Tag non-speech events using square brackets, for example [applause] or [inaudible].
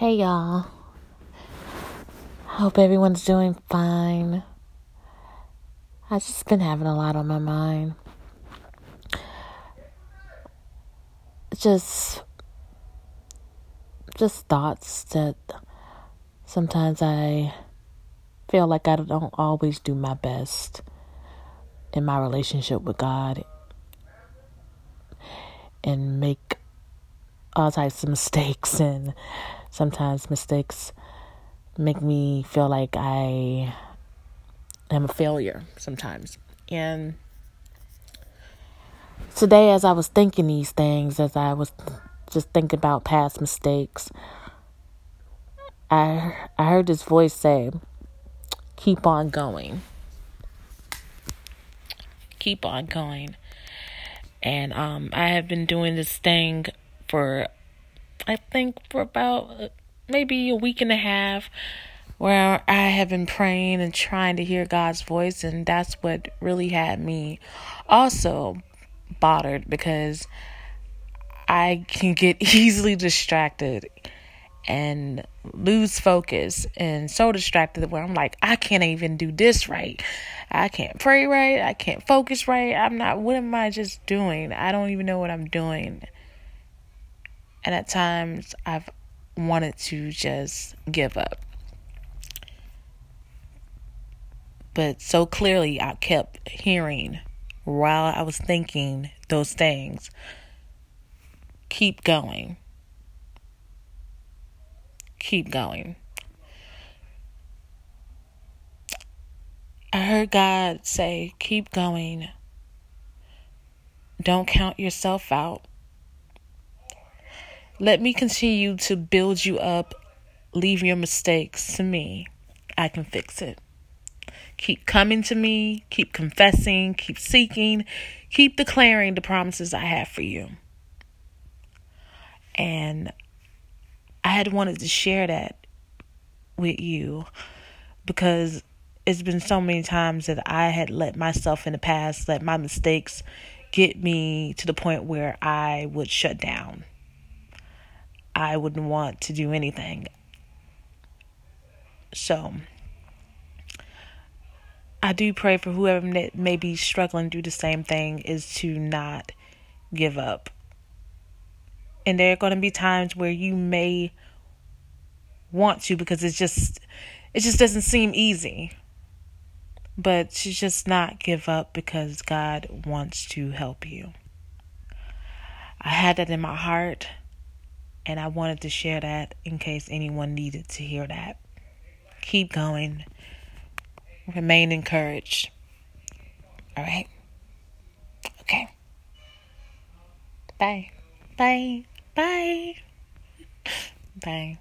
Hey y'all. Hope everyone's doing fine. I've just been having a lot on my mind. Just just thoughts that sometimes I feel like I don't always do my best in my relationship with God and make all types of [laughs] mistakes and sometimes mistakes make me feel like I am a failure sometimes. And today as I was thinking these things as I was just thinking about past mistakes I I heard this voice say keep on going. Keep on going. And um, I have been doing this thing for, I think, for about uh, maybe a week and a half where I have been praying and trying to hear God's voice. And that's what really had me also bothered because I can get [laughs] easily distracted and lose focus and so distracted where I'm like, I can't even do this right. I can't pray right. I can't focus right. I'm not, what am I just doing? I don't even know what I'm doing. And at times I've wanted to just give up. But so clearly I kept hearing while I was thinking those things keep going keep going. I heard God say, keep going. Don't count yourself out. Let me continue to build you up. Leave your mistakes to me. I can fix it. Keep coming to me. Keep confessing. Keep seeking. Keep declaring the promises I have for you. And I had wanted to share that with you because it's been so many times that I had let myself in the past, let my mistakes get me to the point where I would shut down. I wouldn't want to do anything. So, I do pray for whoever may be struggling do the same thing is to not give up and there are going to be times where you may want to because it's just it just doesn't seem easy but to just not give up because God wants to help you. I had that in my heart and I wanted to share that in case anyone needed to hear that. Keep going. Remain encouraged. All right? Okay. Bye. Bye. Bye. Bye.